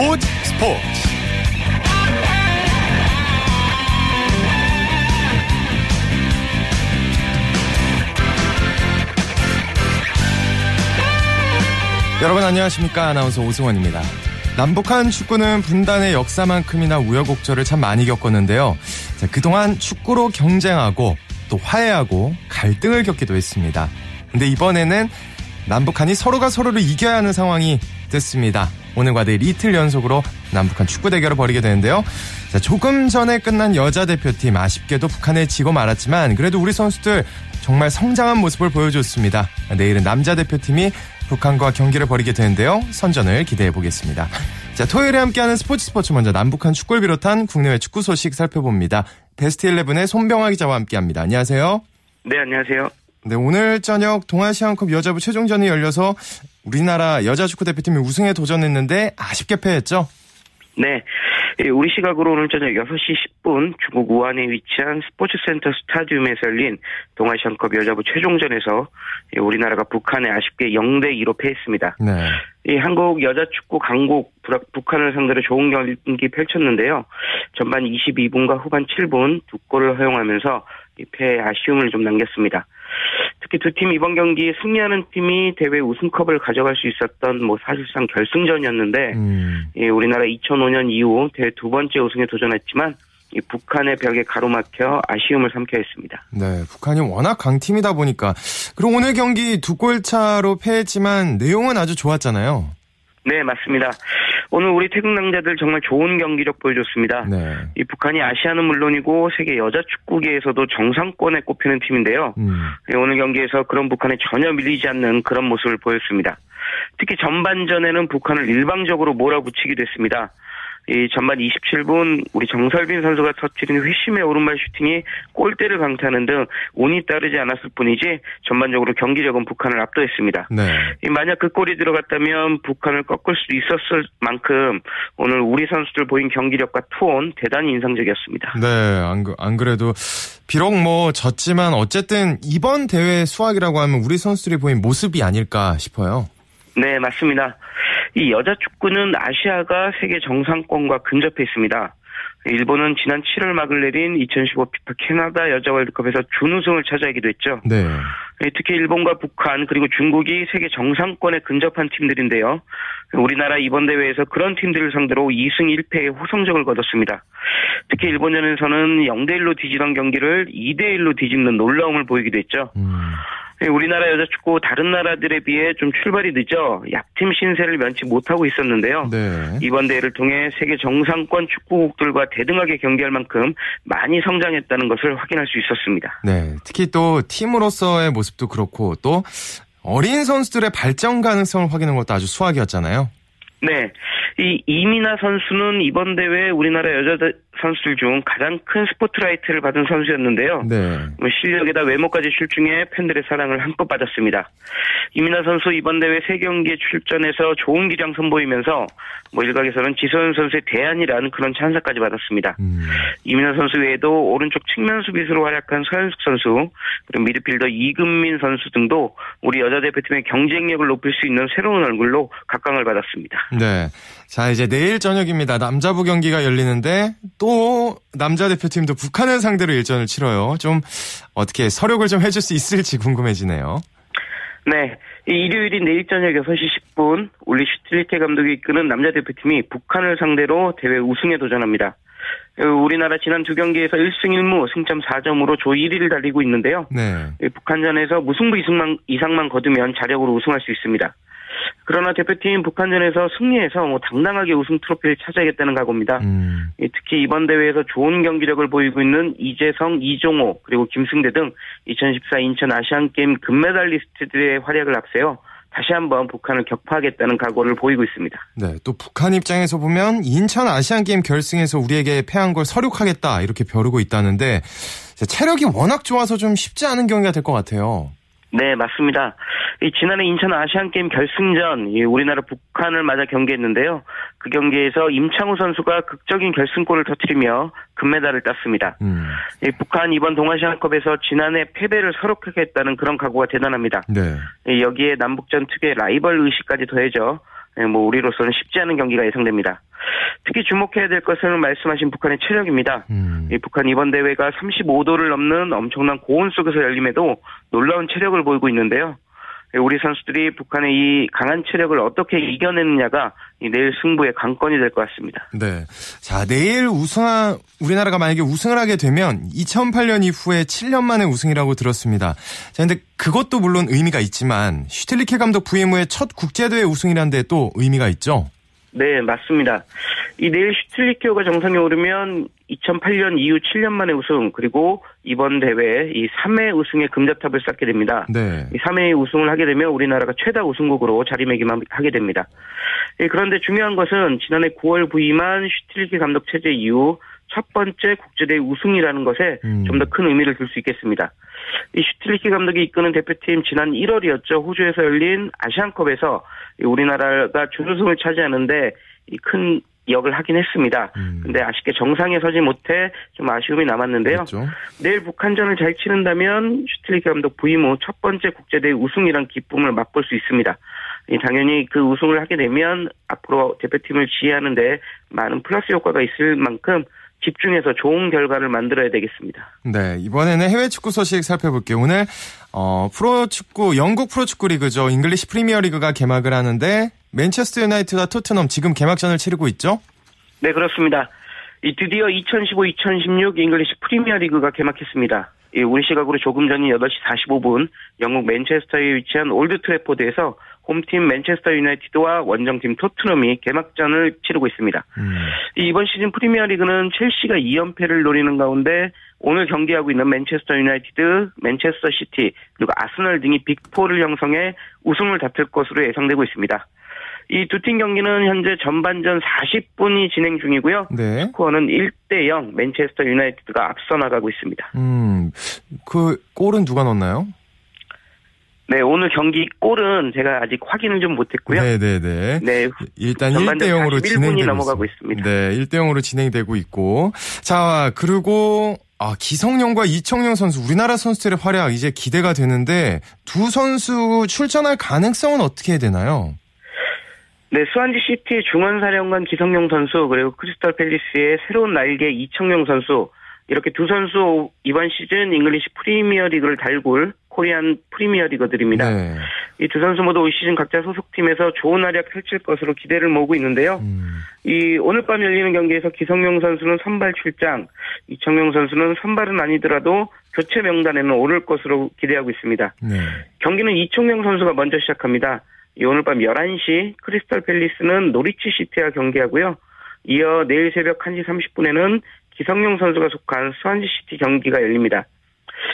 스포츠 스포츠 여러분 안녕하십니까 아나운서 오승원입니다. 남북한 축구는 분단의 역사만큼이나 우여곡절을 참 많이 겪었는데요. 자, 그동안 축구로 경쟁하고 또 화해하고 갈등을 겪기도 했습니다. 근데 이번에는 남북한이 서로가 서로를 이겨야 하는 상황이 됐습니다. 오늘과 내일 이틀 연속으로 남북한 축구 대결을 벌이게 되는데요. 자, 조금 전에 끝난 여자 대표팀 아쉽게도 북한에 지고 말았지만 그래도 우리 선수들 정말 성장한 모습을 보여줬습니다. 내일은 남자 대표팀이 북한과 경기를 벌이게 되는데요. 선전을 기대해 보겠습니다. 자, 토요일에 함께하는 스포츠 스포츠 먼저 남북한 축구를 비롯한 국내외 축구 소식 살펴봅니다. 베스트 11의 손병화 기자와 함께합니다. 안녕하세요. 네, 안녕하세요. 네, 오늘 저녁 동아시안컵 여자부 최종전이 열려서 우리나라 여자 축구 대표팀이 우승에 도전했는데 아쉽게 패했죠. 네. 우리 시각으로 오늘 저녁 6시 10분 중국 우한에 위치한 스포츠센터 스타디움에서 열린 동아시안컵 여자부 최종전에서 우리나라가 북한에 아쉽게 0대 2로 패했습니다. 네. 이 한국 여자 축구 강국 북한을 상대로 좋은 경기 펼쳤는데요. 전반 22분과 후반 7분 두 골을 허용하면서 이 패에 아쉬움을 좀 남겼습니다. 특히 두 팀 이번 경기 승리하는 팀이 대회 우승컵을 가져갈 수 있었던 뭐 사실상 결승전이었는데 음. 예, 우리나라 2005년 이후 대회 두 번째 우승에 도전했지만 이 북한의 벽에 가로막혀 아쉬움을 삼켜 했습니다. 네, 북한이 워낙 강팀이다 보니까 그리고 오늘 경기 두 골 차로 패했지만 내용은 아주 좋았잖아요. 네, 맞습니다. 오늘 우리 태국 남자들 정말 좋은 경기력 보여줬습니다. 네. 이 북한이 아시아는 물론이고 세계 여자 축구계에서도 정상권에 꼽히는 팀인데요. 음. 네, 오늘 경기에서 그런 북한에 전혀 밀리지 않는 그런 모습을 보였습니다. 특히 전반전에는 북한을 일방적으로 몰아붙이기도 했습니다. 이 전반 27분 우리 정설빈 선수가 터뜨린 회심의 오른발 슈팅이 골대를 강타하는 등 운이 따르지 않았을 뿐이지 전반적으로 경기력은 북한을 압도했습니다. 네. 만약 그 골이 들어갔다면 북한을 꺾을 수 있었을 만큼 오늘 우리 선수들 보인 경기력과 투혼 대단히 인상적이었습니다. 네, 안, 그, 안 그래도 비록 뭐 졌지만 어쨌든 이번 대회 수학이라고 하면 우리 선수들이 보인 모습이 아닐까 싶어요. 네, 맞습니다. 이 여자 축구는 아시아가 세계 정상권과 근접해 있습니다. 일본은 지난 7월 막을 내린 2015 피파 캐나다 여자 월드컵에서 준우승을 차지하기도 했죠. 네. 예, 특히 일본과 북한 그리고 중국이 세계 정상권에 근접한 팀들인데요. 우리나라 이번 대회에서 그런 팀들을 상대로 2승 1패의 호성적을 거뒀습니다. 특히 일본전에서는 0대 1로 뒤지던 경기를 2대 1로 뒤집는 놀라움을 보이기도 했죠. 음. 예, 우리나라 여자 축구 다른 나라들에 비해 좀 출발이 늦어 약팀 신세를 면치 못하고 있었는데요. 네. 이번 대회를 통해 세계 정상권 축구국들과 대등하게 경기할 만큼 많이 성장했다는 것을 확인할 수 있었습니다. 네, 특히 또 팀으로서의 모습도 그렇고 또 어린 선수들의 발전 가능성을 확인한 것도 아주 수학이었잖아요. 네. 이 이민아 선수는 이번 대회 우리나라 여자 선수들 중 가장 큰 스포트라이트를 받은 선수였는데요. 네. 뭐 실력에다 외모까지 출중해 팬들의 사랑을 한껏 받았습니다. 이민아 선수 이번 대회 세 경기에 출전해서 좋은 기량 선보이면서 뭐 일각에서는 지소연 선수의 대안이라는 그런 찬사까지 받았습니다. 음. 이민아 선수 외에도 오른쪽 측면 수비수로 활약한 서현숙 선수 그리고 미드필더 이금민 선수 등도 우리 여자 대표팀의 경쟁력을 높일 수 있는 새로운 얼굴로 각광을 받았습니다. 네. 자, 이제 내일 저녁입니다. 남자부 경기가 열리는데 또 남자 대표팀도 북한을 상대로 일전을 치러요. 좀 어떻게 서력을 좀 해줄 수 있을지 궁금해지네요. 네. 일요일인 내일 저녁 6시 10분 올리 슈틸리케 감독이 이끄는 남자 대표팀이 북한을 상대로 대회 우승에 도전합니다. 우리나라 지난 두 경기에서 1승 1무 승점 4점으로 조 1위를 달리고 있는데요. 네. 북한전에서 무승부 이상만, 이상만 거두면 자력으로 우승할 수 있습니다. 그러나 대표팀 북한전에서 승리해서 뭐 당당하게 우승 트로피를 차지하겠다는 각오입니다. 음. 특히 이번 대회에서 좋은 경기력을 보이고 있는 이재성, 이종호 그리고 김승대 등 2014 인천 아시안 게임 금메달리스트들의 활약을 앞세워 다시 한번 북한을 격파하겠다는 각오를 보이고 있습니다. 네, 또 북한 입장에서 보면 인천 아시안 게임 결승에서 우리에게 패한 걸 서륙하겠다 이렇게 벼르고 있다는데 체력이 워낙 좋아서 좀 쉽지 않은 경기가 될 것 같아요. 네, 맞습니다. 이 지난해 인천 아시안게임 결승전 우리나라 북한을 맞아 경기했는데요. 그 경기에서 임창우 선수가 극적인 결승골을 터뜨리며 금메달을 땄습니다. 음. 북한 이번 동아시안컵에서 지난해 패배를 서록하겠다는 그런 각오가 대단합니다. 네. 여기에 남북전 특유의 라이벌 의식까지 더해져 예, 뭐 우리로서는 쉽지 않은 경기가 예상됩니다. 특히 주목해야 될 것은 말씀하신 북한의 체력입니다. 음. 북한 이번 대회가 35도를 넘는 엄청난 고온 속에서 열림에도 놀라운 체력을 보이고 있는데요. 우리 선수들이 북한의 이 강한 체력을 어떻게 이겨내느냐가 내일 승부의 관건이 될 것 같습니다. 네. 자, 내일 우승한, 우리나라가 만약에 우승을 하게 되면 2008년 이후에 7년 만에 우승이라고 들었습니다. 자, 근데 그것도 물론 의미가 있지만 슈틸리케 감독 부임 후에 첫 국제대회 우승이란 데또 의미가 있죠? 네, 맞습니다. 이 내일 슈틸리케오가 정상에 오르면 2008년 이후 7년 만에 우승 그리고 이번 대회 이 3회 우승의 금자탑을 쌓게 됩니다. 네. 이 3회 우승을 하게 되면 우리나라가 최다 우승국으로 자리매김하게 됩니다. 예, 그런데 중요한 것은 지난해 9월 부임한 슈틸리케 감독 체제 이후 첫 번째 국제대회 우승이라는 것에 음. 좀더 큰 의미를 둘 수 있겠습니다. 이 슈틸리케 감독이 이끄는 대표팀 지난 1월이었죠. 호주에서 열린 아시안컵에서 우리나라가 준우승을 차지하는데 큰 역을 하긴 했습니다. 음. 근데 아쉽게 정상에 서지 못해 좀 아쉬움이 남았는데요. 그렇죠. 내일 북한전을 잘 치른다면 슈틸리케 감독 부임 후 첫 번째 국제대회 우승이란 기쁨을 맛볼 수 있습니다. 당연히 그 우승을 하게 되면 앞으로 대표팀을 지휘하는데 많은 플러스 효과가 있을 만큼 집중해서 좋은 결과를 만들어야 되겠습니다. 네, 이번에는 해외 축구 소식 살펴볼게요. 오늘 어, 프로축구 영국 프로축구 리그죠. 잉글리시 프리미어 리그가 개막을 하는데 맨체스터 유나이티드가 토트넘 지금 개막전을 치르고 있죠? 네, 그렇습니다. 이 드디어 2015-2016 잉글리시 프리미어 리그가 개막했습니다. 이 우리 시각으로 조금 전인 8시 45분 영국 맨체스터에 위치한 올드 트래포드에서 홈팀 맨체스터 유나이티드와 원정팀 토트넘이 개막전을 치르고 있습니다. 음. 이번 시즌 프리미어리그는 첼시가 2연패를 노리는 가운데 오늘 경기하고 있는 맨체스터 유나이티드, 맨체스터 시티, 그리고 아스널 등이 빅4를 형성해 우승을 다툴 것으로 예상되고 있습니다. 이 두 팀 경기는 현재 전반전 40분이 진행 중이고요. 네. 스코어는 1대 0 맨체스터 유나이티드가 앞서 나가고 있습니다. 음, 그 골은 누가 넣었나요? 네, 오늘 경기 골은 제가 아직 확인을 좀 못했고요. 네네네. 네. 일단 1대 0으로 진행되고 넘어가고 있습니다. 네, 1대 0으로 진행되고 있고. 자, 그리고 아, 기성용과 이청용 선수, 우리나라 선수들의 활약 이제 기대가 되는데 두 선수 출전할 가능성은 어떻게 되나요? 네, 수완지 시티 중원사령관 기성용 선수 그리고 크리스탈 팰리스의 새로운 날개 이청용 선수 이렇게 두 선수 이번 시즌 잉글리시 프리미어 리그를 달굴 코리안 프리미어 리거들입니다. 네. 이 두 선수 모두 올 시즌 각자 소속팀에서 좋은 활약 펼칠 것으로 기대를 모으고 있는데요. 음. 이 오늘 밤 열리는 경기에서 기성용 선수는 선발 출장, 이청용 선수는 선발은 아니더라도 교체 명단에는 오를 것으로 기대하고 있습니다. 네. 경기는 이청용 선수가 먼저 시작합니다. 이 오늘 밤 11시 크리스탈 팰리스는 노리치 시티와 경기하고요. 이어 내일 새벽 1시 30분에는 기성용 선수가 속한 수완지 시티 경기가 열립니다.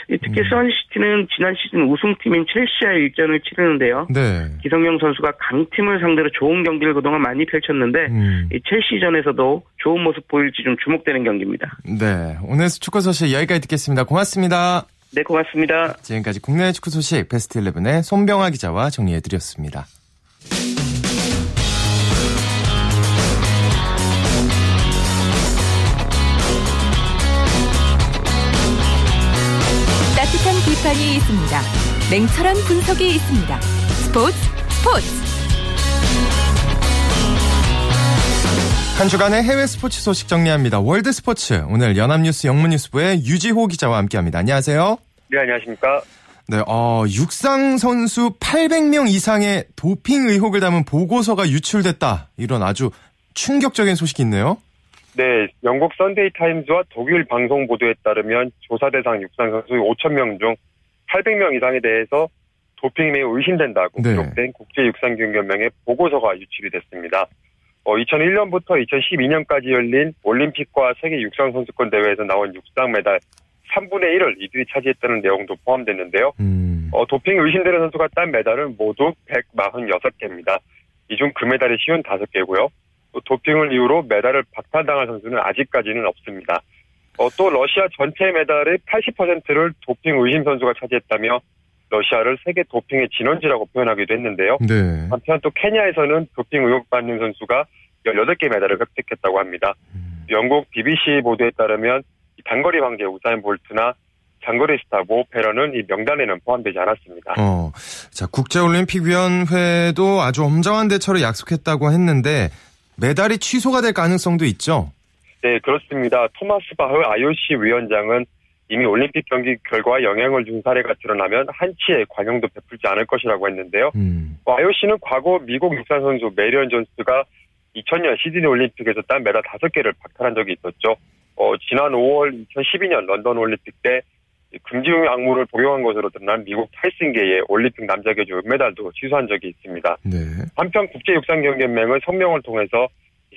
특히 음. 수완지시티는 지난 시즌 우승팀인 첼시와 일전을 치르는데요. 네. 기성용 선수가 강팀을 상대로 좋은 경기를 그동안 많이 펼쳤는데 음. 이 첼시전에서도 좋은 모습 보일지 좀 주목되는 경기입니다. 네, 오늘 축구 소식 여기까지 듣겠습니다. 고맙습니다. 네, 고맙습니다. 지금까지 국내 축구 소식 베스트 11의 손병아 기자와 정리해드렸습니다. 비판이 있습니다. 냉철한 분석이 있습니다. 스포츠 스포츠 한 주간의 해외 스포츠 소식 정리합니다. 월드 스포츠 오늘 연합뉴스 영문뉴스부의 유지호 기자와 함께합니다. 안녕하세요. 네 안녕하십니까. 네, 어, 육상 선수 800명 이상의 도핑 의혹을 담은 보고서가 유출됐다. 이런 아주 충격적인 소식이 있네요. 네, 영국 선데이 타임즈와 독일 방송 보도에 따르면 조사 대상 육상 선수 5천 명중 800명 이상에 대해서 도핑이 매우 의심된다고 네. 기록된 국제육상경연맹의 보고서가 유출이 됐습니다. 어, 2001년부터 2012년까지 열린 올림픽과 세계 육상 선수권 대회에서 나온 육상 메달 3분의 1을 이들이 차지했다는 내용도 포함됐는데요. 음. 어, 도핑 의심되는 선수가 딴 메달은 모두 146개입니다. 이 중 금메달이 쉬운 5개고요. 도핑을 이유로 메달을 박탈당한 선수는 아직까지는 없습니다. 어, 또 러시아 전체 메달의 80%를 도핑 의심 선수가 차지했다며 러시아를 세계 도핑의 진원지라고 표현하기도 했는데요. 네. 한편 또 케냐에서는 도핑 의혹 받는 선수가 18개 메달을 획득했다고 합니다. 음. 영국 BBC 보도에 따르면 단거리 방제 우사인 볼트나 장거리 스타 모 페러는 이 명단에는 포함되지 않았습니다. 어, 자 국제올림픽위원회도 아주 엄정한 대처를 약속했다고 했는데 메달이 취소가 될 가능성도 있죠. 네, 그렇습니다. 토마스 바흐 IOC 위원장은 이미 올림픽 경기 결과에 영향을 준 사례가 드러나면 한치의 관용도 베풀지 않을 것이라고 했는데요. 음. IOC는 과거 미국 육상 선수 메리언 존스가 2000년 시드니 올림픽에서 딴 메달 5개를 박탈한 적이 있었죠. 어, 지난 5월 2012년 런던 올림픽 때 금지용 약물을 복용한 것으로 드러난 미국 타이슨 게이의 올림픽 남자 계주 은메달도 취소한 적이 있습니다. 네. 한편 국제육상경연맹은 성명을 통해서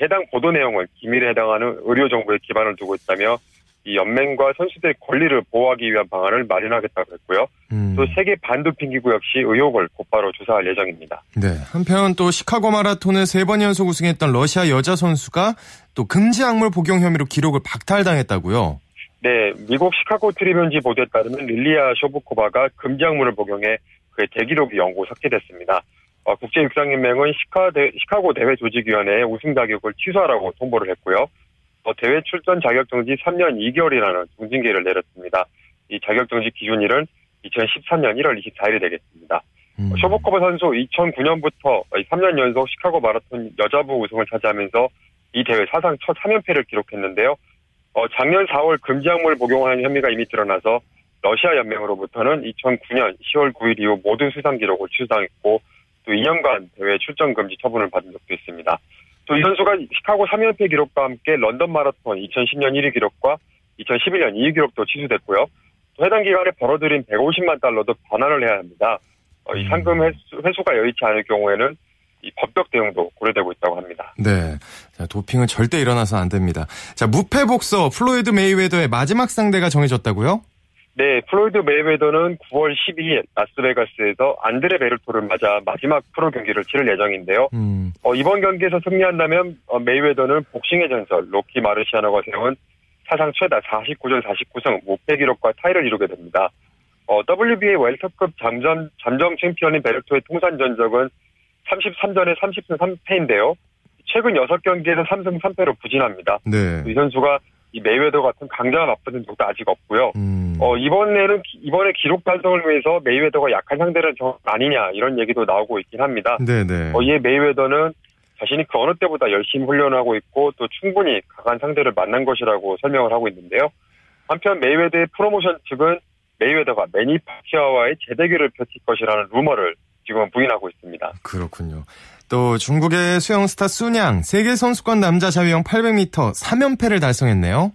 해당 보도 내용을 기밀에 해당하는 의료 정보에 기반을 두고 있다며 이 연맹과 선수들의 권리를 보호하기 위한 방안을 마련하겠다고 했고요. 음. 또 세계 반도핑 기구 역시 의혹을 곧바로 조사할 예정입니다. 네. 한편 또 시카고 마라톤을 세 번 연속 우승했던 러시아 여자 선수가 또 금지 약물 복용 혐의로 기록을 박탈당했다고요. 네, 미국 시카고 트리뷴지 보도에 따르면 릴리아 쇼부코바가 금지 약물을 복용해 그의 대기록이 영구 삭제됐습니다. 어, 국제육상연맹은 시카 대, 시카고 대회 조직위원회에 우승 자격을 취소하라고 통보를 했고요. 어, 대회 출전 자격 정지 3년 2개월이라는 중징계를 내렸습니다. 이 자격 정지 기준일은 2013년 1월 24일이 되겠습니다. 음. 쇼보코바 선수 2009년부터 3년 연속 시카고 마라톤 여자부 우승을 차지하면서 이 대회 사상 첫 3연패를 기록했는데요. 어, 작년 4월 금지약물 복용하는 혐의가 이미 드러나서 러시아 연맹으로부터는 2009년 10월 9일 이후 모든 수상 기록을 취소당했고 또 2년간 대회 출전 금지 처분을 받은 적도 있습니다. 또 이 선수가 시카고 3연패 기록과 함께 런던 마라톤 2010년 1위 기록과 2011년 2위 기록도 취소됐고요. 또 해당 기간에 벌어들인 150만 달러도 반환을 해야 합니다. 어, 이 상금 회수, 회수가 여의치 않을 경우에는 이 법적 대응도 고려되고 있다고 합니다. 네. 자, 도핑은 절대 일어나서 안 됩니다. 자, 무패 복서 플로이드 메이웨더의 마지막 상대가 정해졌다고요? 네, 플로이드 메이웨더는 9월 12일 라스베가스에서 안드레 베르토를 맞아 마지막 프로 경기를 치를 예정인데요. 음. 어, 이번 경기에서 승리한다면 어, 메이웨더는 복싱의 전설 로키 마르시아노가 세운 사상 최다 49전 49승 무패 기록과 타이를 이루게 됩니다. 어, WBA 웰터급 잠점, 잠정 챔피언인 베르토의 통산 전적은 33전에 30승 3패인데요. 최근 6경기에서 3승 3패로 부진합니다. 네. 이 선수가 이 메이웨더 같은 강자와 맞붙은 적도 아직 없고요. 음. 어, 이번에는, 이번에 기록 달성을 위해서 메이웨더가 약한 상대는 저 아니냐, 이런 얘기도 나오고 있긴 합니다. 네네. 어, 이에 메이웨더는 자신이 그 어느 때보다 열심히 훈련하고 있고 또 충분히 강한 상대를 만난 것이라고 설명을 하고 있는데요. 한편 메이웨더의 프로모션 측은 메이웨더가 매니 파키아오와의 재대결을 펼칠 것이라는 루머를 지금은 부인하고 있습니다. 그렇군요. 또 중국의 수영 스타 순양 세계 선수권 남자 자유형 800m 3연패를 달성했네요.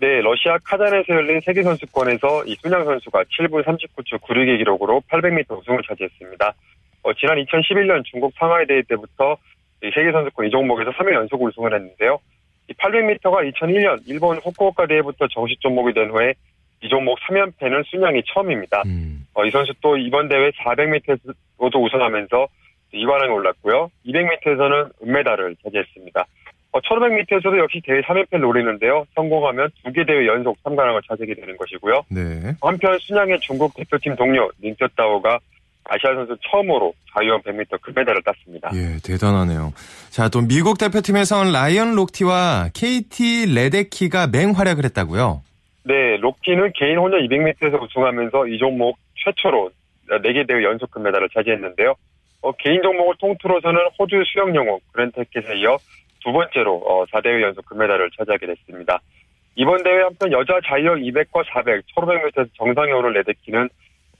네, 러시아 카잔에서 열린 세계 선수권에서 이 순양 선수가 7분 39초 96의 기록으로 800m 우승을 차지했습니다. 어, 지난 2011년 중국 상하이 대회 때부터 이 세계 선수권 이 종목에서 3회 연속 우승을 했는데요. 이 800m가 2001년 일본 후쿠오카 대회부터 정식 종목이 된 후에 이 종목 3연패는 순양이 처음입니다. 음. 어, 이 선수 또 이번 대회 400m에서도 우승하면서 2관왕에 올랐고요. 200m에서는 은메달을 차지했습니다. 어, 1500m에서도 역시 대회 3연패를 노리는데요. 성공하면 두 개 대회 연속 3관왕을 차지하게 되는 것이고요. 네. 한편 순양의 중국 대표팀 동료 닌쩌따오가 아시아 선수 처음으로 자유형 100m 금메달을 땄습니다. 예, 대단하네요. 자, 또 미국 대표팀에선 라이언 록티와 KT 레데키가 맹활약을 했다고요? 네, 록티는 개인 혼자 200m에서 우승하면서 이 종목 최초로 4개 대회 연속 금메달을 차지했는데요. 어, 개인 종목을 통틀어서는 호주 수영 영웅 그랜테켓에 이어 두 번째로 어, 4대회 연속 금메달을 차지하게 됐습니다. 이번 대회 한편 여자 자유형 200과 400, 1500m에서 정상에 오른 레데키는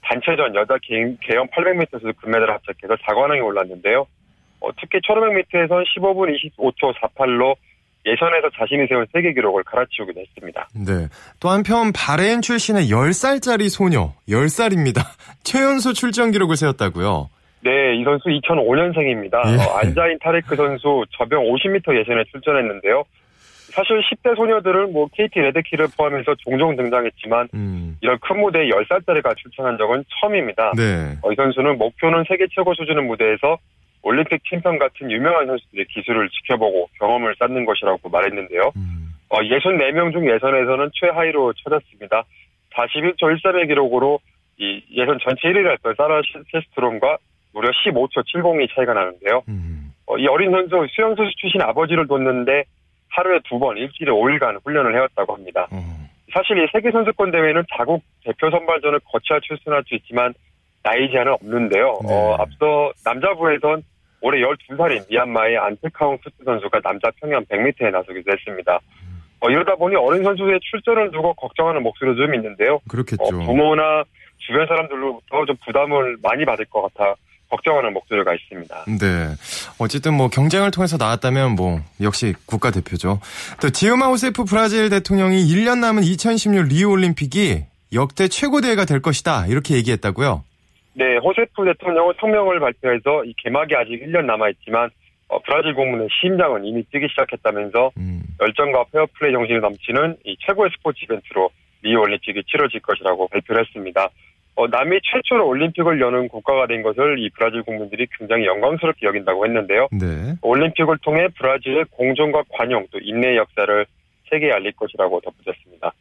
단체전 여자 개인, 개형 800m에서 금메달을 합작해서 4관왕에 올랐는데요. 어, 특히 1500m에선 15분 25초 48로 예선에서 자신이 세운 세계 기록을 갈아치우기도 했습니다. 네. 또 한편 바레인 출신의 10살짜리 소녀, 10살입니다. 최연소 출전 기록을 세웠다고요? 네, 이 선수 2005년생입니다. 예. 어, 알자인 타레크 선수 접영 50m 예선에 출전했는데요. 사실 10대 소녀들은 뭐 케이티 레데키를 포함해서 종종 등장했지만 음. 이런 큰 무대에 10살짜리가 출전한 적은 처음입니다. 네. 어, 이 선수는 목표는 세계 최고 수준의 무대에서 올림픽 챔피언 같은 유명한 선수들의 기술을 지켜보고 경험을 쌓는 것이라고 말했는데요. 음. 어, 64명 중 예선에서는 최하위로 쳐졌습니다. 41초 13의 기록으로 이 예선 전체 1위를 했던 사라 셰스트롬과 무려 15초 70이 차이가 나는데요. 음. 어, 이 어린 선수 수영 선수 출신 아버지를 뒀는데 하루에 두 번 일주일에 5일간 훈련을 해왔다고 합니다. 음. 사실 이 세계 선수권 대회는 자국 대표 선발전을 거쳐야 출전할 수 있지만 나이 제한은 없는데요. 네. 어, 앞서 남자부에선 올해 12살인 미얀마의 안테카웅 수트 선수가 남자 평양 100m에 나서기도 했습니다. 어, 이러다 보니 어린 선수의 출전을 두고 걱정하는 목소리도 좀 있는데요. 그렇겠죠. 어, 부모나 주변 사람들로부터 좀 부담을 많이 받을 것 같아 걱정하는 목소리가 있습니다. 네. 어쨌든 뭐 경쟁을 통해서 나왔다면 뭐 역시 국가대표죠. 또 지우마 호세프 브라질 대통령이 1년 남은 2016 리우 올림픽이 역대 최고 대회가 될 것이다. 이렇게 얘기했다고요? 네, 호세프 대통령은 성명을 발표해서 이 개막이 아직 1년 남아 있지만 어, 브라질 국민의 심장은 이미 뛰기 시작했다면서 음. 열정과 페어플레이 정신이 넘치는 이 최고의 스포츠 이벤트로 리우 올림픽이 치러질 것이라고 발표를 했습니다. 어, 남미 최초로 올림픽을 여는 국가가 된 것을 이 브라질 국민들이 굉장히 영광스럽게 여긴다고 했는데요. 네. 올림픽을 통해 브라질의 공존과 관용 또 인내의 역사를 세계에 알릴 것이라고 덧붙였습니다.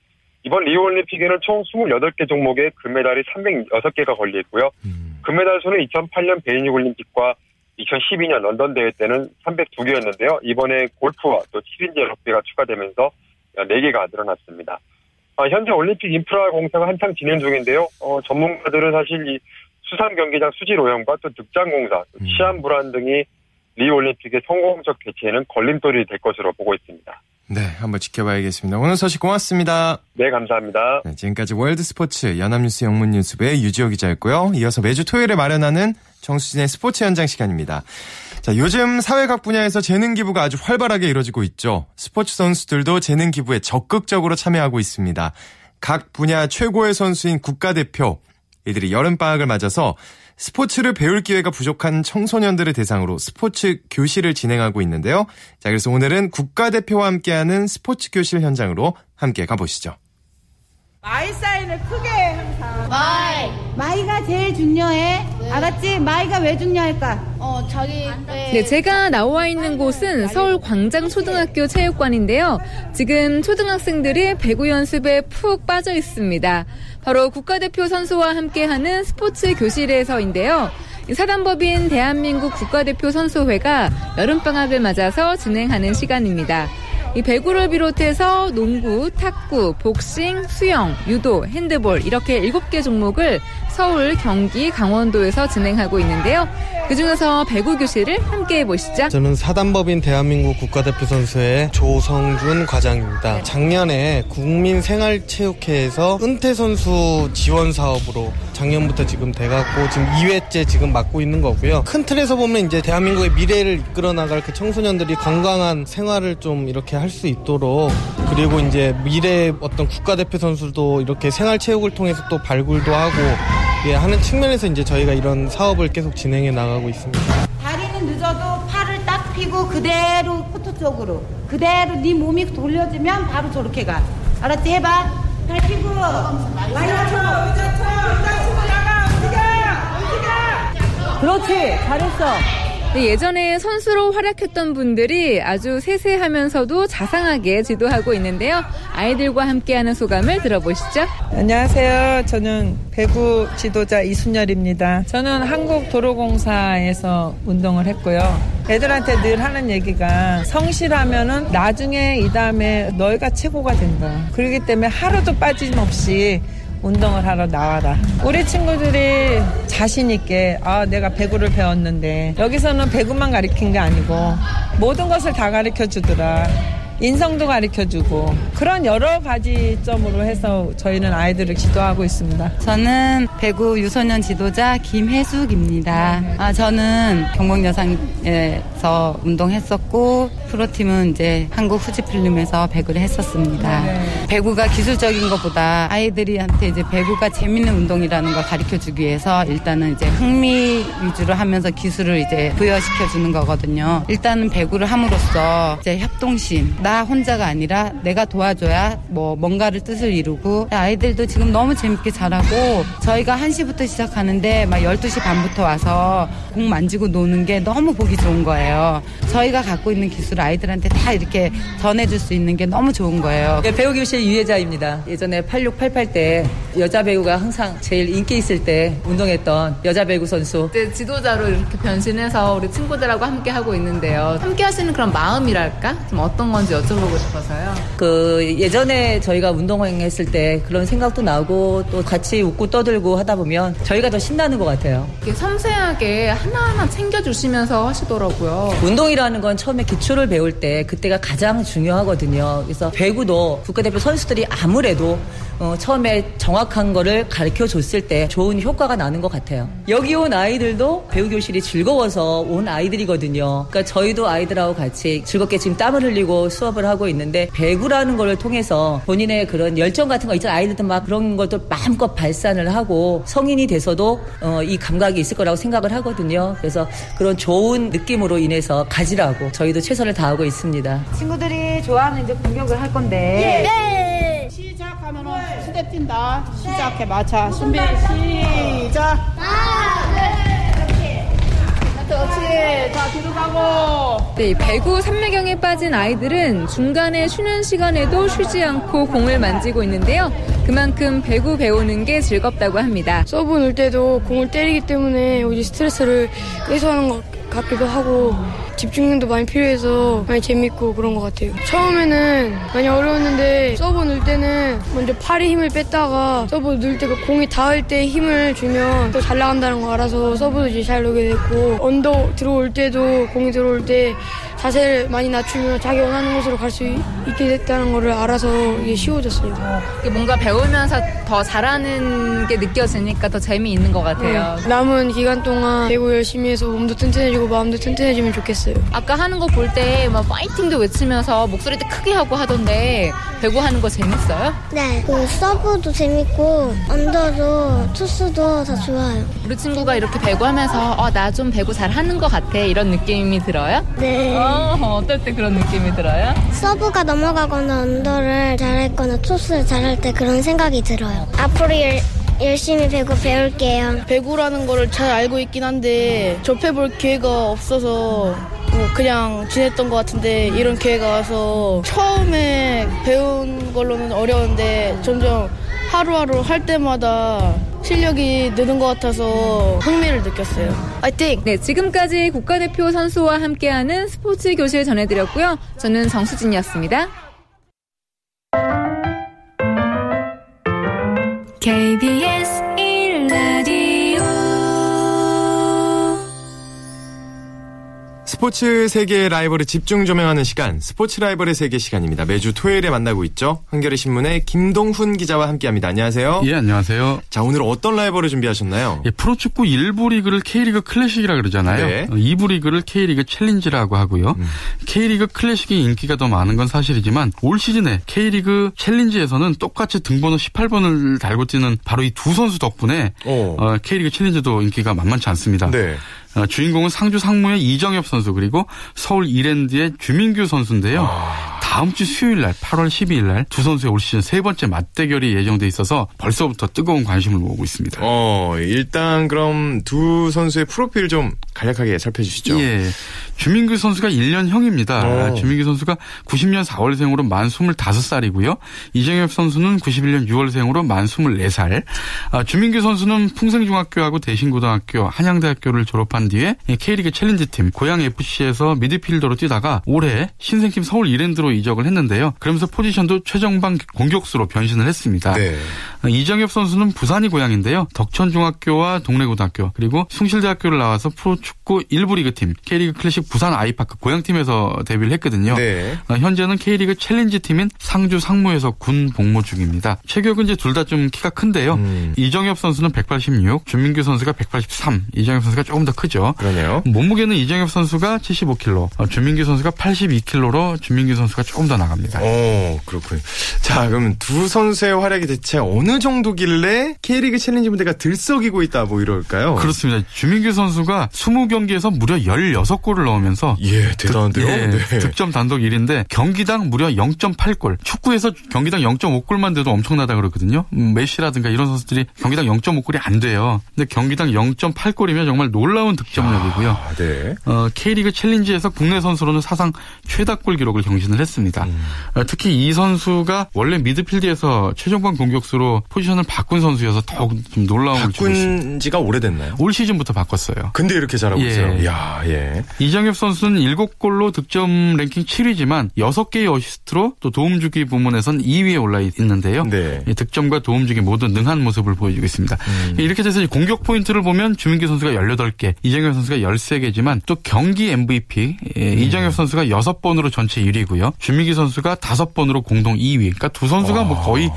이번 리우 올림픽에는 총 28개 종목에 금메달이 306개가 걸려 있고요. 음. 금메달 수는 2008년 베이징 올림픽과 2012년 런던 대회 때는 302개였는데요. 이번에 골프와 또 7인제 럭비가 추가되면서 4개가 늘어났습니다. 아, 현재 올림픽 인프라 공사가 한창 진행 중인데요. 어, 전문가들은 사실 이 수산 경기장 수질 오염과 또 득장 공사, 또 음. 치안 불안 등이 리우 올림픽의 성공적 개최에는 걸림돌이 될 것으로 보고 있습니다. 네, 한번 지켜봐야겠습니다. 오늘 소식 고맙습니다. 네, 감사합니다. 네, 지금까지 월드 스포츠 연합뉴스 영문뉴스부의 유지호 기자였고요. 이어서 매주 토요일에 마련하는 정수진의 스포츠 현장 시간입니다. 자, 요즘 사회 각 분야에서 재능 기부가 아주 활발하게 이루어지고 있죠. 스포츠 선수들도 재능 기부에 적극적으로 참여하고 있습니다. 각 분야 최고의 선수인 국가대표, 이들이 여름방학을 맞아서 스포츠를 배울 기회가 부족한 청소년들을 대상으로 스포츠 교실을 진행하고 있는데요. 자, 그래서 오늘은 국가대표와 함께하는 스포츠 교실 현장으로 함께 가보시죠. my 사인을 크게 해 항상. my. my가 제일 중요해. 네. 알았지? my가 왜 중요할까? 어, 자기. 네. 네, 제가 나와 있는 곳은 서울 광장초등학교 체육관인데요. 지금 초등학생들이 배구 연습에 푹 빠져 있습니다. 바로 국가대표 선수와 함께하는 스포츠 교실에서인데요. 사단법인 대한민국 국가대표 선수회가 여름방학을 맞아서 진행하는 시간입니다. 이 배구를 비롯해서 농구, 탁구, 복싱, 수영, 유도, 핸드볼 이렇게 7개 종목을 서울, 경기, 강원도에서 진행하고 있는데요. 그중에서 배구 교실을 함께 해보시죠. 저는 사단법인 대한민국 국가대표 선수의 조성준 과장입니다. 작년에 국민생활체육회에서 은퇴 선수 지원 사업으로 작년부터 지금 돼갖고 지금 2회째 지금 맡고 있는 거고요. 큰 틀에서 보면 이제 대한민국의 미래를 이끌어 나갈 그 청소년들이 건강한 생활을 좀 이렇게 할 수 있도록 그리고 이제 미래 어떤 국가대표 선수도 이렇게 생활체육을 통해서 또 발굴도 하고 예, 하는 측면에서 이제 저희가 이런 사업을 계속 진행해 나가고 있습니다. 다리는 늦어도 팔을 딱 펴고 그대로 코트 쪽으로 그대로 네 몸이 돌려지면 바로 저렇게 가. 알았지? 해봐. 발 펴고. 움직여. 그렇지. 잘했어. 네, 예전에 선수로 활약했던 분들이 아주 세세하면서도 자상하게 지도하고 있는데요. 아이들과 함께하는 소감을 들어보시죠. 안녕하세요. 저는 배구 지도자 이순열입니다. 저는 한국도로공사에서 운동을 했고요. 애들한테 늘 하는 얘기가 성실하면은 나중에 이 다음에 너희가 최고가 된다. 그렇기 때문에 하루도 빠짐없이 운동을 하러 나와라. 우리 친구들이 자신 있게 아 내가 배구를 배웠는데 여기서는 배구만 가르친 게 아니고 모든 것을 다 가르쳐 주더라. 인성도 가르쳐 주고 그런 여러 가지 점으로 해서 저희는 아이들을 지도하고 있습니다. 저는 배구 유소년 지도자 김혜숙입니다. 아, 저는 경북여상에 서 운동했었고 프로팀은 이제 한국 후지필름에서 배구를 했었습니다. 배구가 기술적인 것보다 아이들이한테 이제 배구가 재밌는 운동이라는 걸 가르쳐 주기 위해서 일단은 이제 흥미 위주로 하면서 기술을 이제 부여시켜 주는 거거든요. 일단은 배구를 함으로써 이제 협동심 나 혼자가 아니라 내가 도와줘야 뭐 뭔가를 뜻을 이루고 아이들도 지금 너무 재밌게 잘하고 저희가 1시부터 시작하는데 막 12시 반부터 와서 공 만지고 노는 게 너무 보기 좋은 거예요. 거예요. 저희가 갖고 있는 기술 아이들한테 다 이렇게 전해줄 수 있는 게 너무 좋은 거예요. 네, 배우 교실 유혜자입니다. 예전에 8688 때 여자 배우가 항상 제일 인기 있을 때 운동했던 여자 배구 선수. 이제 지도자로 이렇게 변신해서 우리 친구들하고 함께 하고 있는데요. 함께 하시는 그런 마음이랄까? 좀 어떤 건지 여쭤보고 싶어서요. 그 예전에 저희가 운동했을 때 그런 생각도 나고 또 같이 웃고 떠들고 하다 보면 저희가 더 신나는 것 같아요. 이렇게 섬세하게 하나하나 챙겨주시면서 하시더라고요. 운동이라는 건 처음에 기초를 배울 때 그때가 가장 중요하거든요. 그래서 배구도 국가대표 선수들이 아무래도 어, 처음에 정확한 거를 가르쳐 줬을 때 좋은 효과가 나는 것 같아요. 여기 온 아이들도 배우 교실이 즐거워서 온 아이들이거든요. 그러니까 저희도 아이들하고 같이 즐겁게 지금 땀을 흘리고 수업을 하고 있는데 배구라는 걸 통해서 본인의 그런 열정 같은 거 있잖아요. 아이들도 막 그런 것들 마음껏 발산을 하고 성인이 돼서도 어, 이 감각이 있을 거라고 생각을 하거든요. 그래서 그런 좋은 느낌으로 인해서 가지라고 저희도 최선을 다하고 있습니다. 친구들이 좋아하는 이제 공격을 할 건데. 네. 시작하면은 스텝 뛴다. 시작해 맞춰. 준비 시작. 그렇지. 자 뒤로 가고. 네, 배구 삼매경에 빠진 아이들은 중간에 쉬는 시간에도 쉬지 않고 공을 만지고 있는데요. 그만큼 배구 배우는 게 즐겁다고 합니다. 서브 넣을 때도 공을 때리기 때문에 오히려 스트레스를 해소하는 것 같기도 하고 집중력도 많이 필요해서 많이 재밌고 그런 것 같아요. 처음에는 많이 어려웠는데 서브 넣을 때는 먼저 팔에 힘을 뺐다가 서브 넣을 때 그 공이 닿을 때 힘을 주면 또 잘 나간다는 거 알아서 서브도 이제 잘 넣게 됐고 under 들어올 때도 공이 들어올 때 자세를 많이 낮추면 자기 원하는 곳으로 갈 수 있게 됐다는 거를 알아서 이게 쉬워졌어요. 뭔가 배우면서 더 잘하는 게 느껴지니까 더 재미있는 것 같아요. 네. 남은 기간 동안 배구 열심히 해서 몸도 튼튼해지고 마음도 튼튼해지면 좋겠어요. 아까 하는 거 볼 때 막 파이팅도 외치면서 목소리도 크게 하고 하던데 배구 하는 거 재밌어요? 네, 그 서브도 재밌고 언더도 투수도 다 좋아요. 우리 친구가 이렇게 배구 하면서 어, 나 좀 배구 잘하는 것 같아 이런 느낌이 들어요? 네. 어, 어떨 때 그런 느낌이 들어요? 서브가 넘어가거나 언더를 잘했거나 토스를 잘할 때 그런 생각이 들어요. 앞으로 열, 열심히 배구 배울게요. 배구라는 거를 잘 알고 있긴 한데 접해볼 기회가 없어서 뭐 그냥 지냈던 것 같은데 이런 기회가 와서 처음에 배운 걸로는 어려운데 점점 하루하루 할 때마다 실력이 느는 것 같아서 흥미를 느꼈어요. 화이팅! 네, 지금까지 국가대표 선수와 함께하는 스포츠 교실 전해드렸고요. 저는 정수진이었습니다. KBS 스포츠 세계의 라이벌을 집중 조명하는 시간, 스포츠 라이벌의 세계 시간입니다. 매주 토요일에 만나고 있죠. 한겨레 신문의 김동훈 기자와 함께합니다. 안녕하세요. 예, 안녕하세요. 자, 오늘 어떤 라이벌을 준비하셨나요? 예, 프로축구 1부 리그를 K리그 클래식이라 그러잖아요. 네. 2부 리그를 K리그 챌린지라고 하고요. 음. K리그 클래식이 인기가 더 많은 건 사실이지만 올 시즌에 K리그 챌린지에서는 똑같이 등번호 18번을 달고 뛰는 바로 이 두 선수 덕분에 어, K리그 챌린지도 인기가 만만치 않습니다. 네. 어, 주인공은 상주 상무의 이정엽 선수 그리고 서울 이랜드의 주민규 선수인데요. 아. 다음 주 수요일 날 8월 12일 날 두 선수의 올 시즌 세 번째 맞대결이 예정돼 있어서 벌써부터 뜨거운 관심을 모으고 있습니다. 어, 일단 그럼 두 선수의 프로필 좀 간략하게 살펴주시죠. 예. 주민규 선수가 1년 형입니다. 어. 주민규 선수가 90년 4월생으로 만 25살이고요. 이정엽 선수는 91년 6월생으로 만 24살. 아, 주민규 선수는 풍생중학교하고 대신고등학교, 한양대학교를 졸업한 뒤에 K리그 챌린지팀 고양 FC에서 미드필더로 뛰다가 올해 신생팀 서울 이랜드로 이적을 했는데요. 그러면서 포지션도 최전방 공격수로 변신을 했습니다. 네. 아, 이정협 선수는 부산이 고향인데요. 덕천중학교와 동래고등학교 그리고 숭실대학교를 나와서 프로축구 1부 리그팀 K리그 클래식 부산 아이파크 고향팀에서 데뷔를 했거든요. 네. 어, 현재는 K리그 챌린지 팀인 상주 상무에서 군 복무 중입니다. 체격은 이제 둘 다 좀 키가 큰데요. 음. 이정협 선수는 186, 주민규 선수가 183, 이정협 선수가 조금 더 크죠. 그러네요. 몸무게는 이정협 선수가 75kg, 어, 주민규 선수가 82kg로 주민규 선수가 조금 더 나갑니다. 오, 그렇군요. 자, 그럼 두 선수의 활약이 대체 어느 정도길래 K리그 챌린지 무대가 들썩이고 있다, 뭐 이럴까요? 그렇습니다. 주민규 선수가 20경기에서 무려 16골을 넣으면서 예, 대단한데요. 득, 예, 네. 득점 단독 1위인데 경기당 무려 0.8골. 축구에서 경기당 0.5골만 돼도 엄청나다 그러거든요. 음, 메시라든가 이런 선수들이 경기당 0.5골이 안 돼요. 근데 경기당 0.8골이면 정말 놀라운 득점력이고요. 아, 네. 어, K리그 챌린지에서 국내 선수로는 사상 최다골 기록을 경신을 했습니다. 음. 어, 특히 이 선수가 원래 미드필드에서 최전방 공격수로 포지션을 바꾼 선수여서 더욱 좀 놀라움을 주고 있습니다. 바꾼 지가 오래됐나요? 올 시즌부터 바꿨어요. 근데 이렇게 잘하고 예. 있어요. 야, 예. 이정협 선수는 7골로 득점 랭킹 7위지만 6개의 어시스트로 또 도움 주기 부문에선 2위에 올라 있는데요. 네. 이 득점과 도움 주기 모두 능한 모습을 보여주고 있습니다. 음. 이렇게 돼서 공격 포인트를 보면 주민규 선수가 18개, 이정협 선수가 13개지만 또 경기 MVP 예, 음. 이정협 선수가 6번으로 전체 1위고요. 주민규 선수가 5번으로 공동 2위. 그러니까 두 선수가 뭐 거의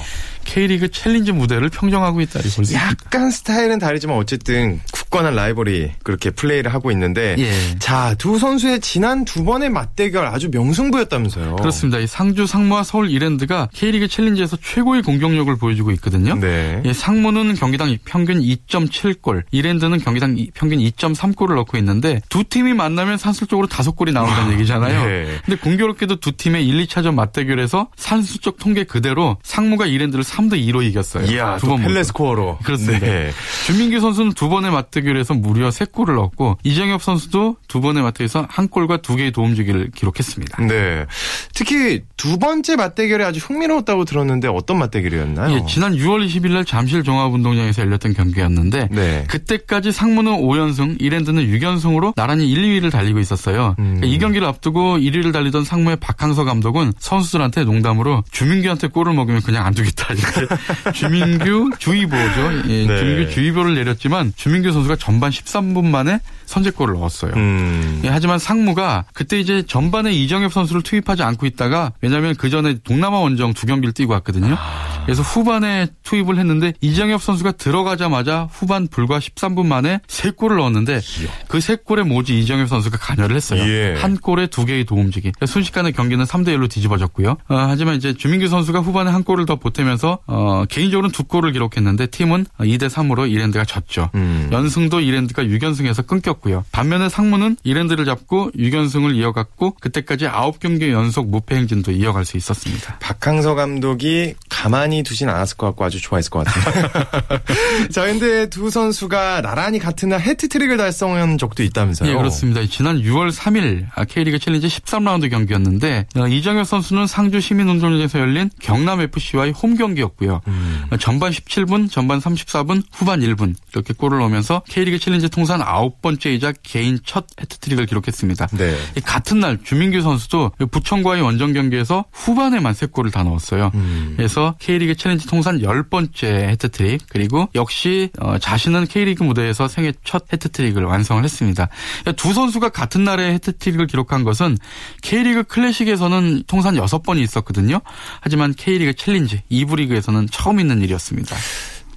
K리그 챌린지 무대를 평정하고 있다. 약간 스타일은 다르지만 어쨌든 굳건한 라이벌이 그렇게 플레이를 하고 있는데 예. 자, 두 선수의 지난 두 번의 맞대결 아주 명승부였다면서요. 그렇습니다. 이 상주 상무와 서울 이랜드가 K리그 챌린지에서 최고의 공격력을 보여주고 있거든요. 네. 예, 상무는 경기당 평균 2.7골, 이랜드는 경기당 이- 평균 2.3골을 넣고 있는데 두 팀이 만나면 산술적으로 다섯 골이 나온다는 얘기잖아요. 네. 근데 공교롭게도 두 팀의 1, 2차전 맞대결에서 산술적 통계 그대로 상무가 이랜드를 3대 2로 이겼어요. 이야, 두 번 또 펠레 스코어로. 그렇습니다. 네. 주민규 선수는 두 번의 맞대 결에서 무려 세 골을 넣었고 이정엽 선수도 두 번의 맞대결에서 한 골과 두 개의 도움주기를 기록했습니다. 네. 특히 두 번째 맞대결이 아주 흥미로웠다고 들었는데 어떤 맞대결이었나요? 예, 지난 6월 20일 날 잠실 종합운동장에서 열렸던 경기였는데 네. 그때까지 상무는 5연승, 이랜드는 6연승으로 나란히 1, 2위를 달리고 있었어요. 음. 그러니까 이 경기를 앞두고 1위를 달리던 상무의 박항서 감독은 선수들한테 농담으로 주민규한테 골을 먹으면 그냥 안 두겠다. 이렇게 주민규 주의보죠. 예, 네. 주민규 주의보를 내렸지만 주민규 선수가 전반 13분 만에 선제골을 넣었어요. 음. 예, 하지만 상무가 그때 이제 전반에 이정엽 선수를 투입하지 않고 있다가 왜냐하면 그 전에 동남아 원정 두 경기를 뛰고 왔거든요. 아. 그래서 후반에 투입을 했는데 이정엽 선수가 들어가자마자 후반 불과 13분 만에 세 골을 넣었는데 그 세 골에 모두 이정엽 선수가 관여를 했어요. 예. 한 골에 두 개의. 그러니까 순식간에 경기는 3대 1로 뒤집어졌고요. 어, 하지만 이제 주민규 선수가 후반에 한 골을 더 보태면서 어, 개인적으로는 두 골을 기록했는데 팀은 2대 3으로 이랜드가 졌죠. 음. 연승 도 이랜드가 6연승에서 끊겼고요. 반면에 상무는 이랜드를 잡고 6연승을 이어갔고 그때까지 9경기 연속 무패 행진도 이어갈 수 있었습니다. 박항서 감독이 가만히 두진 않았을 것 같고 아주 좋아했을 것 같아요. 자, 근데 두 선수가 나란히 같은 날 해트트릭을 달성한 적도 있다면서요? 예, 그렇습니다. 지난 6월 3일 K리그 챌린지 13라운드 경기였는데 어, 이정협 선수는 상주 시민운동장에서 열린 경남FC와의 홈 경기였고요. 음. 어, 전반 17분, 전반 34분, 후반 1분 이렇게 골을 넣으면서 K리그 챌린지 통산 9번째이자 개인 첫 해트트릭을 기록했습니다. 네. 이 같은 날 주민규 선수도 부천과의 원정 경기에서 후반에만 세 골을 다 넣었어요. 음. 그래서 K리그 챌린지 통산 10번째 해트트릭 그리고 역시 어, 자신은 K리그 무대에서 생애 첫 해트트릭을 완성을 했습니다. 두 선수가 같은 날에 해트트릭을 기록한 것은 K리그 클래식에서는 통산 6번이 있었거든요. 하지만 K리그 챌린지 2부 리그에서는 처음 있는 일이었습니다.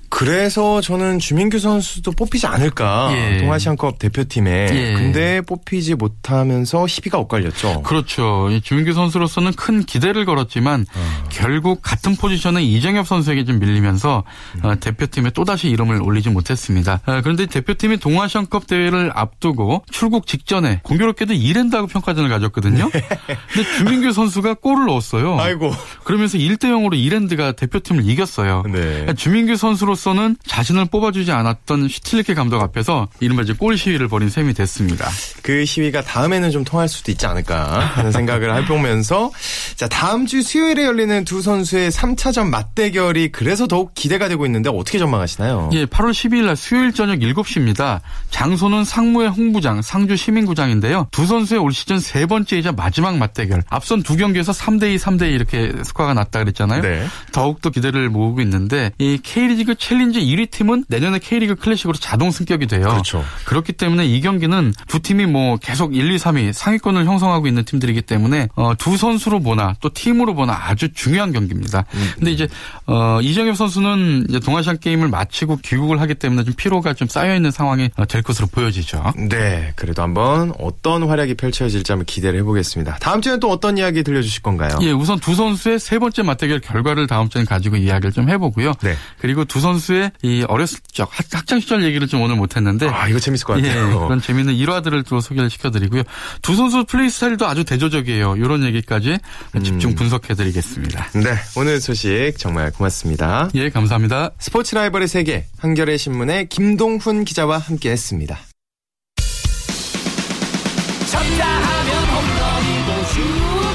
그래서 저는 주민규 선수도 뽑히지 않을까. 예. 동아시안컵 대표팀에. 예. 근데 뽑히지 못하면서 희비가 엇갈렸죠. 그렇죠. 이 주민규 선수로서는 큰 기대를 걸었지만 결국 같은 포지션의 이정협 선수에게 좀 밀리면서 어, 대표팀에 또다시 이름을 올리지 못했습니다. 어, 그런데 대표팀이 동아시안컵 대회를 앞두고 출국 직전에 공교롭게도 이랜다고 평가전을 가졌거든요. 근데 주민규 선수가 골을 넣었어요. 아이고. 그러면서 1대 0으로 이랜드가 대표팀을 이겼어요. 네. 주민규 선수로서 는 자신을 뽑아주지 않았던 슈틸리케 감독 앞에서 이른바 이제 골 시위를 벌인 셈이 됐습니다. 그 시위가 다음에는 좀 통할 수도 있지 않을까 하는 생각을 해보면서 자 다음 주 수요일에 열리는 두 선수의 3차전 맞대결이 그래서 더욱 기대가 되고 있는데 어떻게 전망하시나요? 예, 8월 12일 날 수요일 저녁 7시입니다. 장소는 상무의 홈구장, 상주 시민구장인데요. 두 선수의 올 시즌 세 번째이자 마지막 맞대결. 앞선 두 경기에서 3대2, 3대2 이렇게 스코어가 났다 그랬잖아요. 네. 더욱더 기대를 모으고 있는데 이 K리그 챌린지 1위 팀은 내년에 K리그 클래식으로 자동 승격이 돼요. 그렇죠. 그렇기 때문에 이 경기는 두 팀이 뭐 계속 1, 2, 3위 상위권을 형성하고 있는 팀들이기 때문에 어, 두 선수로 보나 또 팀으로 보나 아주 중요한 경기입니다. 음. 근데 이제 어, 이정엽 선수는 이제 동아시안 게임을 마치고 귀국을 하기 때문에 좀 피로가 좀 쌓여 있는 상황이 어, 될 것으로 보여지죠. 네, 그래도 한번 어떤 활약이 펼쳐질지 한번 기대를 해보겠습니다. 다음 주에는 또 어떤 이야기 들려주실 건가요? 예, 우선 두 선수의 세 번째 맞대결 결과를 다음 주에 가지고 이야기를 좀 해보고요. 네. 그리고 두 선수 의 이 어렸을 적 학- 학창 시절 얘기를 좀 오늘 못했는데 아, 이거 재밌을 것 같아요. 예, 그런 재미있는 일화들을 또 소개를 시켜드리고요. 두 선수 플레이 스타일도 아주 대조적이에요. 이런 얘기까지 집중 분석해드리겠습니다. 네, 오늘 소식 정말 고맙습니다. 예, 감사합니다. 스포츠 라이벌의 세계 한겨레 신문의 김동훈 기자와 함께했습니다. 쳤다 하면 홈런이고 슛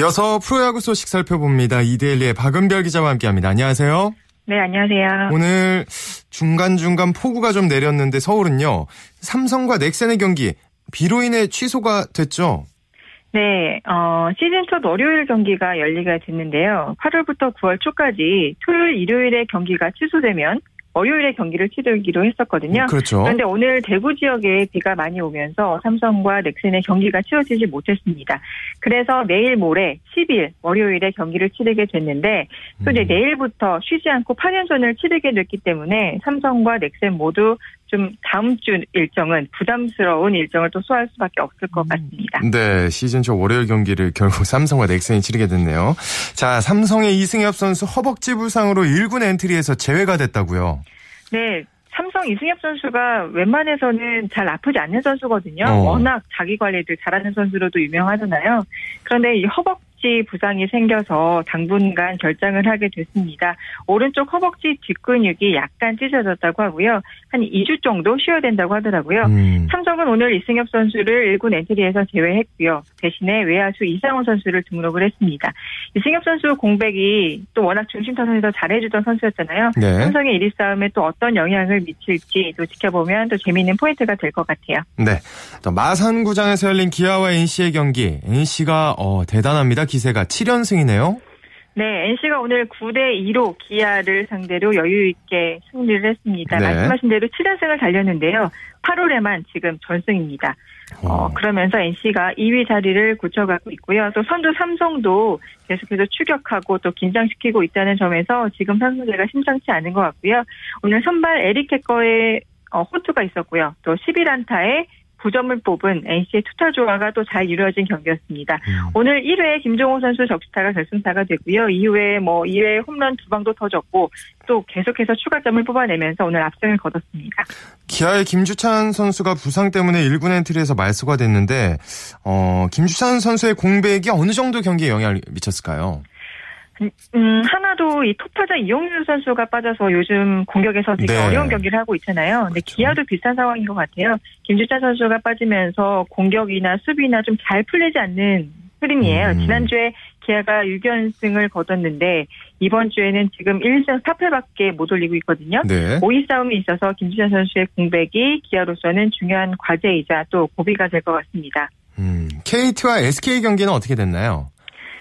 이어서 프로야구 소식 살펴봅니다. 이데일리의 박은별 기자와 함께합니다. 안녕하세요. 네, 안녕하세요. 오늘 중간중간 폭우가 좀 내렸는데 서울은요. 삼성과 넥센의 경기 비로 인해 취소가 됐죠. 네, 어, 시즌 첫 월요일 경기가 열리게 됐는데요. 8월부터 9월 초까지 토요일, 일요일에 경기가 취소되면 월요일에 경기를 치르기로 했었거든요. 그렇죠. 그런데 오늘 대구 지역에 비가 많이 오면서 삼성과 넥센의 경기가 치러지지 못했습니다. 그래서 내일 모레 10일 월요일에 경기를 치르게 됐는데 또 이제 내일부터 쉬지 않고 8연전을 치르게 됐기 때문에 삼성과 넥센 모두 좀 다음 주 일정은 부담스러운 일정을 또 소화할 수밖에 없을 것 같습니다. 네, 시즌 초 월요일 경기를 결국 삼성과 넥센이 치르게 됐네요. 자, 삼성의 이승엽 선수 허벅지 부상으로 1군 엔트리에서 제외가 됐다고요. 네. 삼성 이승엽 선수가 웬만해서는 잘 아프지 않는 선수거든요. 어. 워낙 자기 관리를 잘하는 선수로도 유명하잖아요. 그런데 이 허벅 지 부상이 생겨서 당분간 결장을 하게 됐습니다. 오른쪽 허벅지 뒷근육이 약간 찢어졌다고 하고요. 한 2주 정도 쉬어야 된다고 하더라고요. 음. 삼성은 오늘 이승엽 선수를 1군 엔트리에서 제외했고요. 대신에 외야수 이상호 선수를 등록을 했습니다. 이승엽 선수 공백이 또 워낙 중심 타선에서 잘해주던 선수였잖아요. 네. 삼성의 1위 싸움에 또 어떤 영향을 미칠지 또 지켜보면 또 재미있는 포인트가 될 것 같아요. 네. 또 마산구장에서 열린 기아와 NC의 경기. NC가 어, 대단합니다. 기세가 7연승이네요. 네, NC가 오늘 9대 2로 기아를 상대로 여유 있게 승리를 했습니다. 네. 말씀하신 대로 7연승을 달렸는데요. 8월에만 지금 전승입니다. 어, 그러면서 NC가 2위 자리를 굳혀가고 있고요. 또 선두 삼성도 계속해서 추격하고 또 긴장시키고 있다는 점에서 지금 상승세가 심상치 않은 것 같고요. 오늘 선발 에릭 해커의 어, 호투가 있었고요. 또 11안타에 9점을 뽑은 NC의 투타 조화가 또 잘 이루어진 경기였습니다. 오늘 1회 김종호 선수 적시타가 결승타가 되고요. 이후에 뭐 2회 홈런 두 방도 터졌고 또 계속해서 추가점을 뽑아내면서 오늘 압승을 거뒀습니다. 기아의 김주찬 선수가 부상 때문에 1군 엔트리에서 말소가 됐는데 어, 김주찬 선수의 공백이 어느 정도 경기에 영향을 미쳤을까요? 음, 하나도 이 톱타자 이용률 선수가 빠져서 요즘 공격에서 되게 네. 어려운 경기를 하고 있잖아요. 근데 기아도 비슷한 상황인 것 같아요. 김주찬 선수가 빠지면서 공격이나 수비나 좀 잘 풀리지 않는 흐름이에요. 음. 지난주에 기아가 6연승을 거뒀는데 이번 주에는 지금 1승 4패밖에 못 올리고 있거든요. 네. 5위 싸움이 있어서 김주찬 선수의 공백이 기아로서는 중요한 과제이자 또 고비가 될 것 같습니다. 음, KT와 SK 경기는 어떻게 됐나요?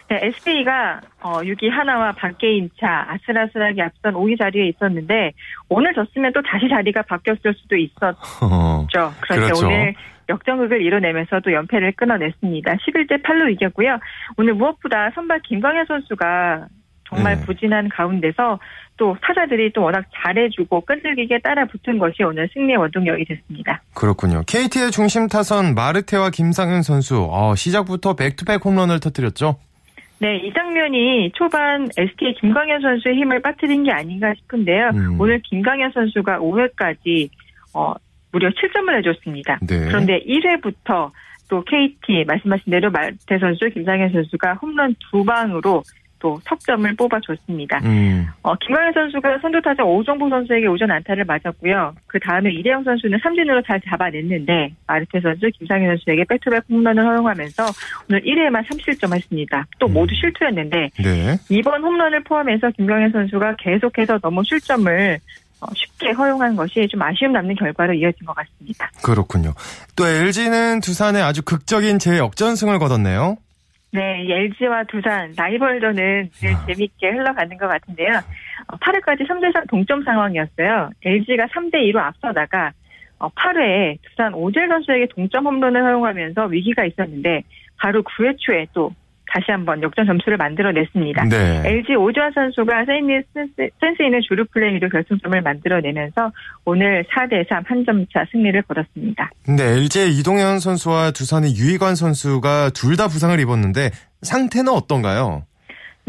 네, SK가 어, 6위 하나와 반게임 차 아슬아슬하게 앞선 5위 자리에 있었는데 오늘 졌으면 또 다시 자리가 바뀌었을 수도 있었죠. 어, 그런데 그렇죠. 오늘 역전극을 이뤄내면서 또 연패를 끊어냈습니다. 11대 8로 이겼고요. 오늘 무엇보다 선발 김광현 선수가 정말 네. 부진한 가운데서 또 타자들이 또 워낙 잘해주고 끈질기게 따라 붙은 것이 오늘 승리의 원동력이 됐습니다. 그렇군요. KT의 중심 타선 마르테와 김상현 선수 어, 시작부터 back-to-back 홈런을 터뜨렸죠. 네, 이 장면이 초반 SK 김광현 선수의 힘을 빠뜨린 게 아닌가 싶은데요. 음. 오늘 김광현 선수가 5회까지 어, 무려 7점을 내줬습니다. 네. 그런데 1회부터 또 KT 말씀하신 대로 마르테 선수, 김상현 선수가 홈런 두 방으로 또 석점을 뽑아줬습니다. 음. 어, 김광현 선수가 선두 타자 오정복 선수에게 우전 안타를 맞았고요. 그 다음에 이대형 선수는 삼진으로 잘 잡아냈는데 마르테 선수, 김상현 선수에게 back-to-back 홈런을 허용하면서 오늘 1회에만 3실점 했습니다. 또 모두 실투였는데 네. 이번 홈런을 포함해서 김광현 선수가 계속해서 너무 실점을 어, 쉽게 허용한 것이 좀 아쉬움 남는 결과로 이어진 것 같습니다. 그렇군요. 또 LG는 두산에 아주 극적인 재역전승을 거뒀네요. 네, 이 LG와 두산 라이벌전은 늘 재밌게 흘러가는 것 같은데요. 어, 8회까지 3대3 동점 상황이었어요. LG가 3대2로 앞서다가 어, 8회에 두산 오젤 선수에게 동점 홈런을 허용하면서 위기가 있었는데 바로 9회 초에 또 다시 한번 역전 점수를 만들어냈습니다. 네. LG 오주환 선수가 센스, 센스 있는 주루 플레이로 결승점을 만들어내면서 오늘 4대 3 한 점 차 승리를 거뒀습니다. 근데 LG의 이동현 선수와 두산의 유희관 선수가 둘 다 부상을 입었는데 상태는 어떤가요?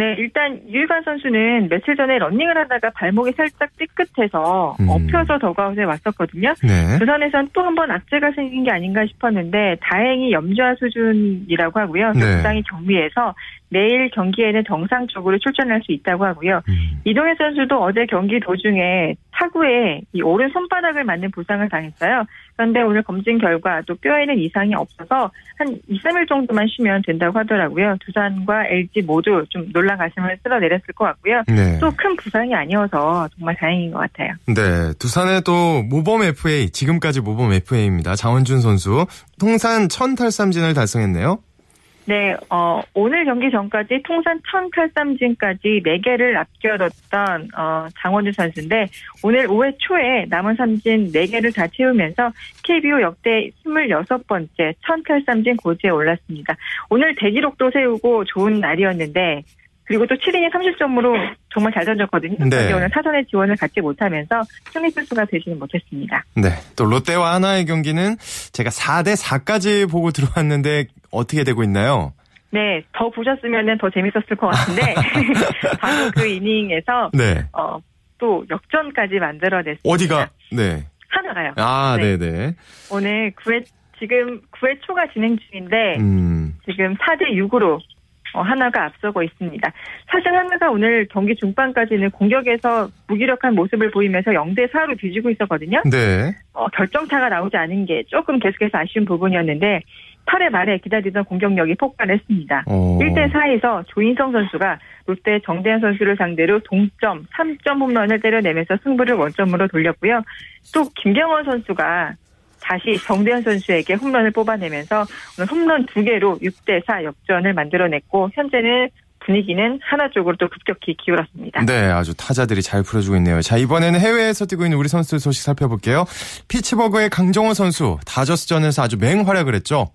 네, 일단 유희관 선수는 며칠 전에 런닝을 하다가 발목이 살짝 삐끗해서 음. 업혀서 더그아웃에 왔었거든요. 네. 두산에선 또 한 번 악재가 생긴 게 아닌가 싶었는데 다행히 염좌 수준이라고 하고요. 네. 부상이 정리해서 내일 경기에는 정상적으로 출전할 수 있다고 하고요. 음. 이동현 선수도 어제 경기 도중에 타구에 이 오른 손바닥을 맞는 부상을 당했어요. 그런데 오늘 검진 결과 또 뼈에는 이상이 없어서 한 2, 3일 정도만 쉬면 된다고 하더라고요. 두산과 LG 모두 좀 놀란 가슴을 쓸어내렸을 것 같고요. 네. 또큰 부상이 아니어서 정말 다행인 것 같아요. 네, 두산의 또 모범 FA, 지금까지 모범 FA입니다. 장원준 선수. 통산 1000탈삼진을 달성했네요. 네, 어, 오늘 경기 전까지 통산 1000탈삼진까지 4개를 남겨뒀던, 어, 장원주 선수인데, 오늘 5회 초에 남은 삼진 4개를 다 채우면서 KBO 역대 26번째 1000탈삼진 고지에 올랐습니다. 오늘 대기록도 세우고 좋은 날이었는데, 그리고 또 7이닝 30점으로 정말 잘 던졌거든요. 네. 그런데 오늘 사전의 지원을 갖지 못하면서 승리 투수가 되지는 못했습니다. 네, 또 롯데와 하나의 경기는 제가 4대 4까지 보고 들어왔는데 어떻게 되고 있나요? 네, 더 보셨으면 더 재밌었을 것 같은데, 바로 그 이닝에서, 네. 어, 또 역전까지 만들어냈습니다. 어디가? 네. 하나가요. 아, 네. 네, 네. 오늘 9회, 지금 9회 초가 진행 중인데, 음. 지금 4대 6으로 어, 하나가 앞서고 있습니다. 사실 하나가 오늘 경기 중반까지는 공격에서 무기력한 모습을 보이면서 0대 4로 뒤지고 있었거든요. 네. 어, 결정타가 나오지 않은 게 조금 계속해서 아쉬운 부분이었는데 8회 말에 기다리던 공격력이 폭발했습니다. 어. 1대 4에서 조인성 선수가 롯데 정대현 선수를 상대로 동점 3점 홈런을 때려내면서 승부를 원점으로 돌렸고요. 또 김경원 선수가 다시 정대현 선수에게 홈런을 뽑아내면서 오늘 홈런 두 개로 6대 4 역전을 만들어냈고 현재는 분위기는 하나 쪽으로 또 급격히 기울었습니다. 네, 아주 타자들이 잘 풀어주고 있네요. 자, 이번에는 해외에서 뛰고 있는 우리 선수들 소식 살펴볼게요. 피츠버그의 강정호 선수, 다저스전에서 아주 맹활약을 했죠.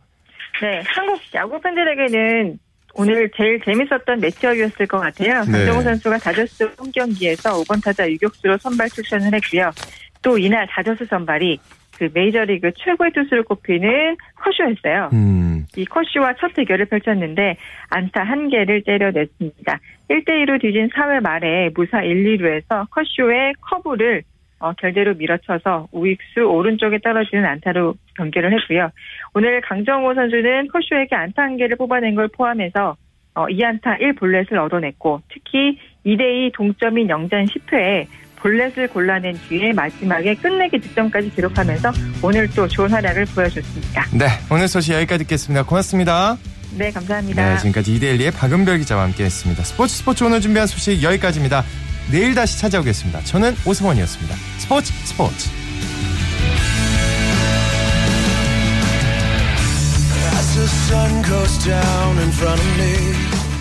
네, 한국 야구 팬들에게는 오늘 제일 재밌었던 매치업이었을 것 같아요. 네. 강정호 선수가 다저스 홈 경기에서 5번 타자 유격수로 선발 출전을 했고요. 또 이날 다저스 선발이 그 메이저리그 최고의 투수를 꼽히는 커쇼였어요. 음. 이 커쇼와 첫 대결을 펼쳤는데 안타 한 개를 때려냈습니다. 1대2로 뒤진 4회 말에 무사 1, 2루에서 커쇼의 커브를 어, 결대로 밀어쳐서 우익수 오른쪽에 떨어지는 안타로 경기를 했고요. 오늘 강정호 선수는 커쇼에게 안타 한 개를 뽑아낸 걸 포함해서 어, 2안타 1볼넷을 얻어냈고 특히 2대2 동점인 영전 10회에 볼넷을 골라낸 뒤에 마지막에 끝내기 득점까지 기록하면서 오늘 또 좋은 활약을 보여줬습니다. 네, 오늘 소식 여기까지 듣겠습니다. 고맙습니다. 네, 감사합니다. 네, 지금까지 이데일리의 박은별 기자와 함께했습니다. 스포츠 스포츠 오늘 준비한 소식 여기까지입니다. 내일 다시 찾아오겠습니다. 저는 오승원이었습니다. 스포츠 스포츠. As the sun goes down in front of me